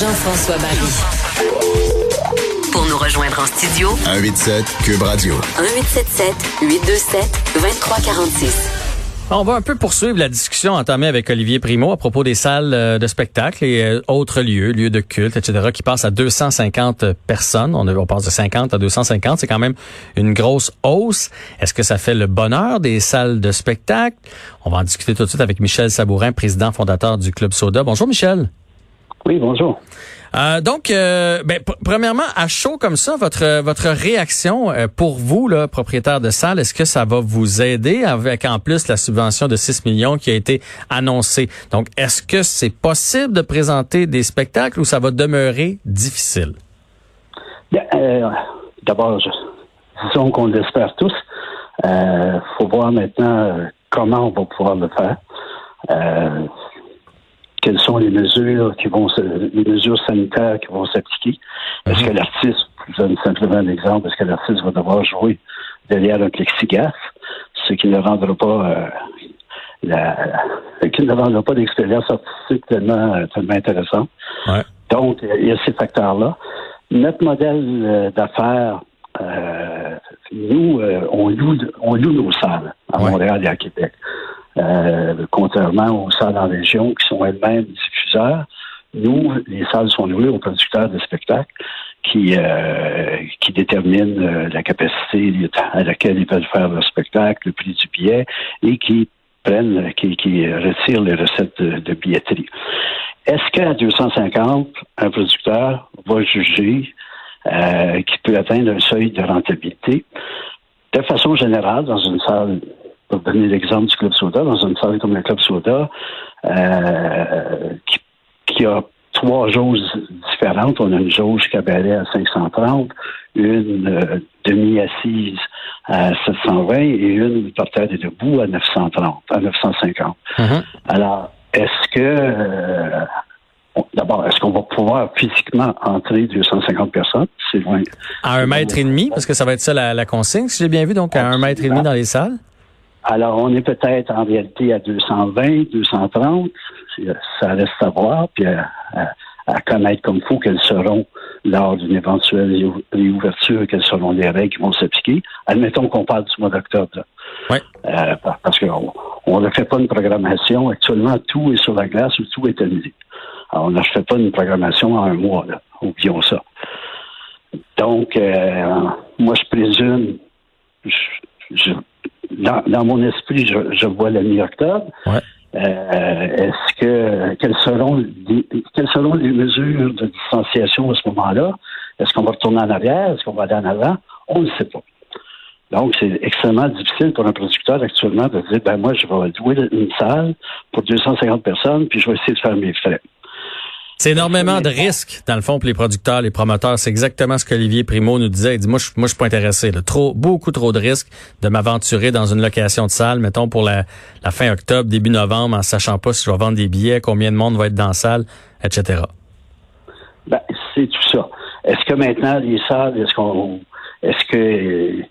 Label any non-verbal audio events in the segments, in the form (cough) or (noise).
Jean-François Barry. Pour nous rejoindre en studio, 187 Cube Radio. 1877 827 2346. On va un peu poursuivre la discussion entamée avec Olivier Primo à propos des salles euh, de spectacle et euh, autres lieux, lieux de culte, etc., qui passent à 250 personnes. On, on passe de 50 à 250. C'est quand même une grosse hausse. Est-ce que ça fait le bonheur des salles de spectacle? On va en discuter tout de suite avec Michel Sabourin, président fondateur du Club Soda. Bonjour, Michel. Oui, bonjour. Euh, donc, euh, ben, premièrement, à chaud comme ça, votre votre réaction euh, pour vous, là, propriétaire de salle, est-ce que ça va vous aider avec en plus la subvention de 6 millions qui a été annoncée? Donc, est-ce que c'est possible de présenter des spectacles ou ça va demeurer difficile? D'abord, disons qu'on l'espère tous. Il faut voir maintenant comment on va pouvoir le faire quelles sont les mesures qui vont les mesures sanitaires qui vont s'appliquer. Est-ce que mhm. l'artiste, je donne simplement un exemple, est-ce que l'artiste va devoir jouer derrière un plexiglas, ce qui ne rendra pas euh, la, qui ne rendra pas l'expérience artistique tellement, tellement intéressante. Donc, il y a ces facteurs-là. Notre modèle euh, d'affaires, euh, nous, on, loue, on loue nos salles à Montréal et à Québec. Euh, contrairement aux salles en région qui sont elles-mêmes diffuseurs. Nous, les salles sont louées aux producteurs de spectacles qui, euh, déterminent euh, la capacité à laquelle ils peuvent faire leur spectacle, le prix du billet et qui prennent, qui, retirent les recettes de, billetterie. Est-ce qu'à 250, un producteur va juger qu'il peut atteindre un seuil de rentabilité? De façon générale, dans une salle pour donner l'exemple du Club Soda, dans une salle comme le Club Soda, euh, qui, a trois jauges différentes. On a une jauge cabaret à 530, une euh, demi-assise à 720 et une parterre des debout à 930, à 950. Mm-hmm. Alors, est-ce que euh, D'abord, est-ce qu'on va pouvoir physiquement entrer 250 personnes? C'est loin. À un mètre et demi, parce que ça va être ça la, la consigne, si j'ai bien vu, donc à un mètre et demi dans les salles? Alors, on est peut-être en réalité à 220, 230. Ça reste à voir, puis à, connaître comme faut quelles seront, lors d'une éventuelle réouverture, quelles seront les règles qui vont s'appliquer. Admettons qu'on parle du mois d'octobre. Oui. Euh, parce qu'on on ne fait pas une programmation. Actuellement, tout est sur la glace ou tout est annulé. Alors, on ne fait pas une programmation en un mois. Là. Oublions ça. Donc, euh, moi, je présume, je dans, mon esprit, je, vois la mi-octobre. Euh, est-ce que quelles seront quelles seront les mesures de distanciation à ce moment-là? Est-ce qu'on va retourner en arrière? Est-ce qu'on va aller en avant? On ne sait pas. Donc, c'est extrêmement difficile pour un producteur actuellement de dire ben moi, je vais louer une salle pour 250 personnes, puis je vais essayer de faire mes frais. C'est énormément de risques, dans le fond, pour les producteurs, les promoteurs. C'est exactement ce qu'Olivier Primo nous disait. Il dit, moi, je, moi, je suis pas intéressé. Trop, beaucoup trop de risques de m'aventurer dans une location de salle, mettons, pour la, fin octobre, début novembre, en sachant pas si je vais vendre des billets, combien de monde va être dans la salle, etc. Ben, c'est tout ça. Est-ce que maintenant, les salles, est-ce qu'on, est-ce que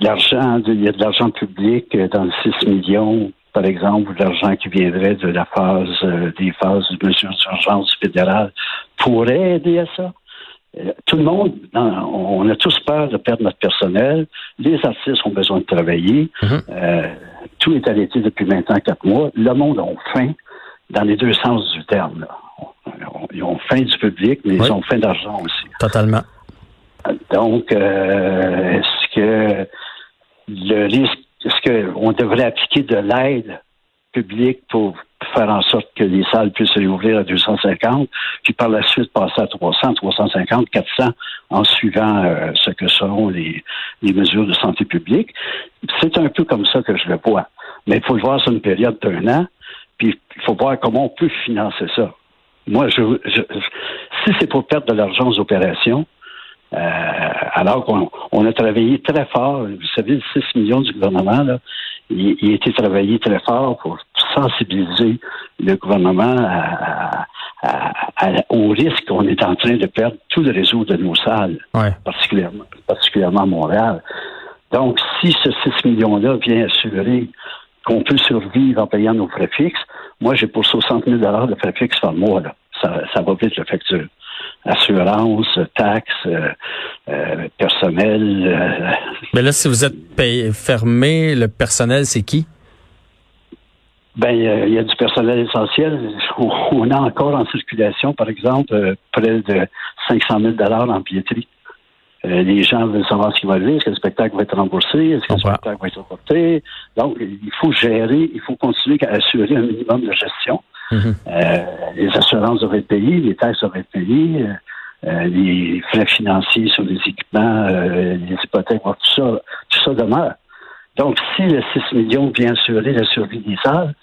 l'argent, il y a de l'argent public dans le 6 millions? Par exemple, l'argent qui viendrait de la phase euh, des phases de mesures d'urgence fédérale pourrait aider à ça. Euh, tout le monde, on a tous peur de perdre notre personnel. Les artistes ont besoin de travailler. Mhm. Euh, tout est arrêté depuis maintenant quatre mois. Le monde a faim dans les deux sens du terme. Ils ont faim du public, mais ils ont faim d'argent aussi. Totalement. Donc, est-ce que le risque est-ce qu'on devrait appliquer de l'aide publique pour faire en sorte que les salles puissent réouvrir à 250, puis par la suite passer à 300, 350, 400 en suivant euh, ce que seront les, mesures de santé publique? C'est un peu comme ça que je le vois. Mais il faut le voir sur une période d'un an. Puis il faut voir comment on peut financer ça. Moi, je, je si c'est pour perdre de l'argent aux opérations, alors qu'on on a travaillé très fort, vous savez, le 6 millions du gouvernement, là, il, il a été travaillé très fort pour sensibiliser le gouvernement à, à, à, au risque qu'on est en train de perdre tout le réseau de nos salles, Ouais. particulièrement, particulièrement à Montréal. Donc, si ce 6 millions-là vient assurer qu'on peut survivre en payant nos frais fixes, moi, j'ai pour 60 000 de frais fixes par mois. Là. Ça, ça va vite, la facture. Assurance, taxes, euh, euh, personnel. euh, Mais là, si vous êtes payé, fermé, le personnel, c'est qui? Ben, euh, il y a du personnel essentiel. On, on a encore en circulation, par exemple, euh, près de 500 000 en billetterie. Euh, les gens veulent savoir ce qui va arriver. Est-ce que le spectacle va être remboursé? Est-ce que le spectacle va être reporté? Donc, il faut gérer, il faut continuer à assurer un minimum de gestion. Mhm. Euh, les assurances être payées, les taxes être payées, euh, euh, les frais financiers sur les équipements, euh, les hypothèques, tout ça, tout ça demeure. Donc, si le 6 millions vient assurer la survie des salles,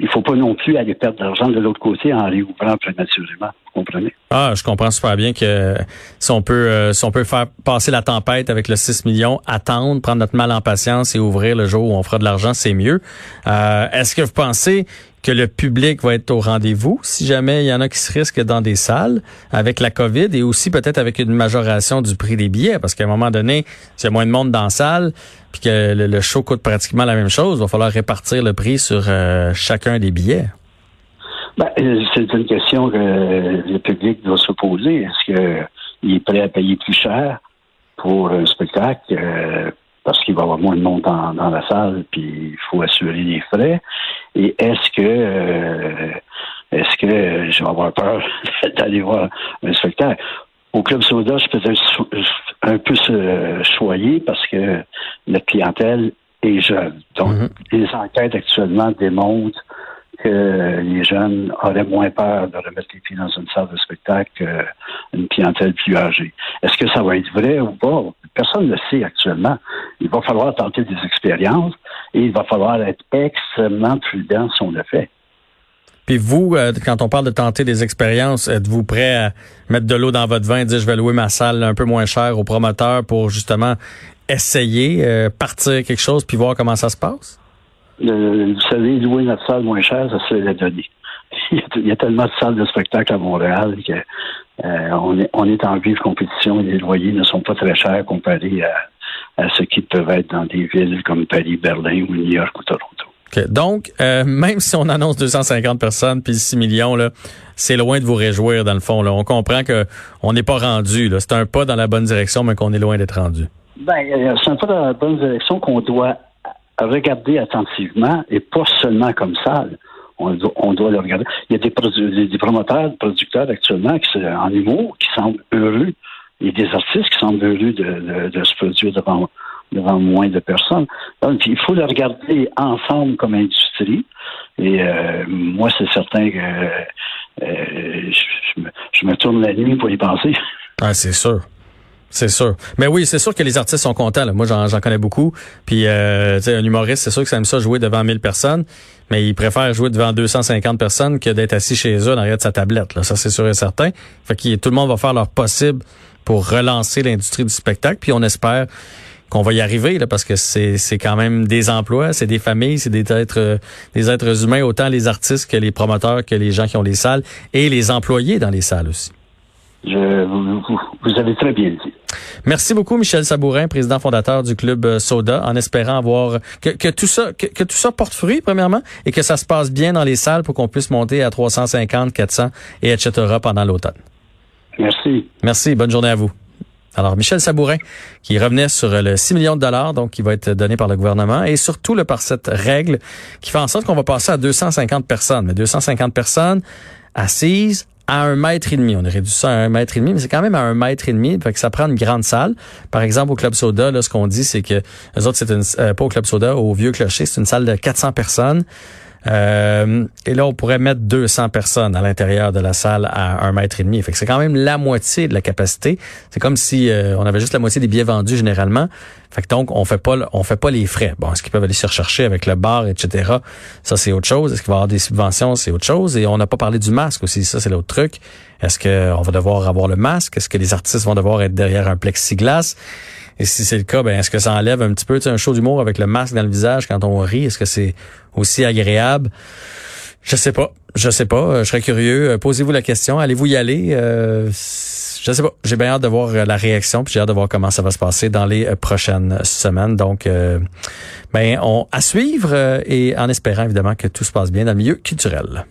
il faut pas non plus aller perdre de l'argent de l'autre côté en réouvrant prématurément. Vous comprenez? Ah, je comprends super bien que si on peut euh, si on peut faire passer la tempête avec le 6 millions, attendre, prendre notre mal en patience et ouvrir le jour où on fera de l'argent, c'est mieux. Euh, Est-ce que vous pensez que le public va être au rendez-vous si jamais il y en a qui se risquent dans des salles avec la COVID et aussi peut-être avec une majoration du prix des billets parce qu'à un moment donné, s'il y a moins de monde dans la salle puis que le, show coûte pratiquement la même chose, il va falloir répartir le prix sur euh, chacun des billets. Ben, c'est une question que le public doit se poser. Est-ce qu'il est prêt à payer plus cher pour un spectacle? Euh, parce qu'il va y avoir moins de monde dans, dans la salle, puis il faut assurer les frais? Et est-ce que euh, est-ce que je vais avoir peur (laughs) d'aller voir un spectacle? Au Club Soda, je suis peut-être un peu choyé parce que la clientèle est jeune. Donc, Mhm. les enquêtes actuellement démontrent que les jeunes auraient moins peur de remettre les pieds dans une salle de spectacle qu'une clientèle plus âgée. Est-ce que ça va être vrai ou pas? Personne ne le sait actuellement. Il va falloir tenter des expériences et il va falloir être extrêmement prudent si on le fait. Puis vous, euh, quand on parle de tenter des expériences, êtes-vous prêt à mettre de l'eau dans votre vin et dire je vais louer ma salle un peu moins cher au promoteur pour justement essayer, euh, partir quelque chose puis voir comment ça se passe? Le- vous savez, louer notre salle moins chère, ça c'est la donnée. (laughs) Il y, a, il y a tellement de salles de spectacle à Montréal que euh, on, est, on est en vive compétition et les loyers ne sont pas très chers comparés à, à ce qui peuvent être dans des villes comme Paris, Berlin ou New York ou Toronto. Donc, euh, même si on annonce 250 personnes puis 6 millions, là, c'est loin de vous réjouir dans le fond. Là. On comprend que on n'est pas rendu. C'est un pas dans la bonne direction, mais qu'on est loin d'être rendu. Ben, euh, c'est un pas dans la bonne direction qu'on doit regarder attentivement et pas seulement comme salle. On doit, on doit le regarder. Il y a des, des- promoteurs, des producteurs actuellement qui, sont en humour qui semblent heureux. Il y a des artistes qui semblent heureux de, de- de se produire devant, devant moins de personnes. Donc, il faut le regarder ensemble comme industrie. Et euh, moi, c'est certain que euh, je, je me, je me tourne la nuit pour y penser. Ah, c'est sûr. C'est sûr. Mais oui, c'est sûr que les artistes sont contents. là. Moi, j'en connais beaucoup. Puis, euh, tu sais, un humoriste, c'est sûr que ça aime ça jouer devant 1000 personnes, mais il préfère jouer devant 250 personnes que d'être assis chez eux en arrière de sa tablette. Là. Ça, c'est sûr et certain. Fait que tout le monde va faire leur possible pour relancer l'industrie du spectacle. Puis, on espère qu'on va y arriver là, parce que c'est c'est quand même des emplois, c'est des familles, c'est des êtres euh, des êtres humains, autant les artistes que les promoteurs, que les gens qui ont les salles et les employés dans les salles aussi. Je, vous, vous- avez très bien dit. Merci beaucoup, Michel Sabourin, président fondateur du club euh, Soda, en espérant avoir que, que tout ça que, que tout ça porte fruit, premièrement, et que ça se passe bien dans les salles pour qu'on puisse monter à 350, 400 et etc. pendant l'automne. Merci. Merci, bonne journée à vous. Alors, Michel Sabourin, qui revenait sur le 6 millions de dollars, donc qui va être donné par le gouvernement, et surtout là, par cette règle qui fait en sorte qu'on va passer à 250 personnes. Mais 250 personnes assises à un mètre et demi. On a réduit ça à un mètre et demi, mais c'est quand même à un mètre et demi. Fait que ça prend une grande salle. Par exemple, au Club Soda, là, ce qu'on dit, c'est que les autres, c'est une, euh, pas au Club Soda, au Vieux Clocher, c'est une salle de 400 personnes. Euh, et là, on pourrait mettre 200 personnes à l'intérieur de la salle à un mètre et demi. Fait que c'est quand même la moitié de la capacité. C'est comme si euh, on avait juste la moitié des billets vendus généralement. Fait que donc, on fait pas, on fait pas les frais. Bon, est-ce qu'ils peuvent aller se rechercher avec le bar, etc. Ça, c'est autre chose. Est-ce qu'il va y avoir des subventions? C'est autre chose. Et on n'a pas parlé du masque aussi. Ça, c'est l'autre truc. Est-ce qu'on va devoir avoir le masque? Est-ce que les artistes vont devoir être derrière un plexiglas? Et si c'est le cas, ben est-ce que ça enlève un petit peu un show d'humour avec le masque dans le visage quand on rit? Est-ce que c'est aussi agréable? Je sais pas. Je sais pas. Euh, je serais curieux. Euh, posez-vous la question. Allez-vous y aller? Euh, je sais pas. J'ai bien hâte de voir la réaction, puis j'ai hâte de voir comment ça va se passer dans les prochaines semaines. Donc, ben, on à suivre et en espérant évidemment que tout se passe bien dans le milieu culturel.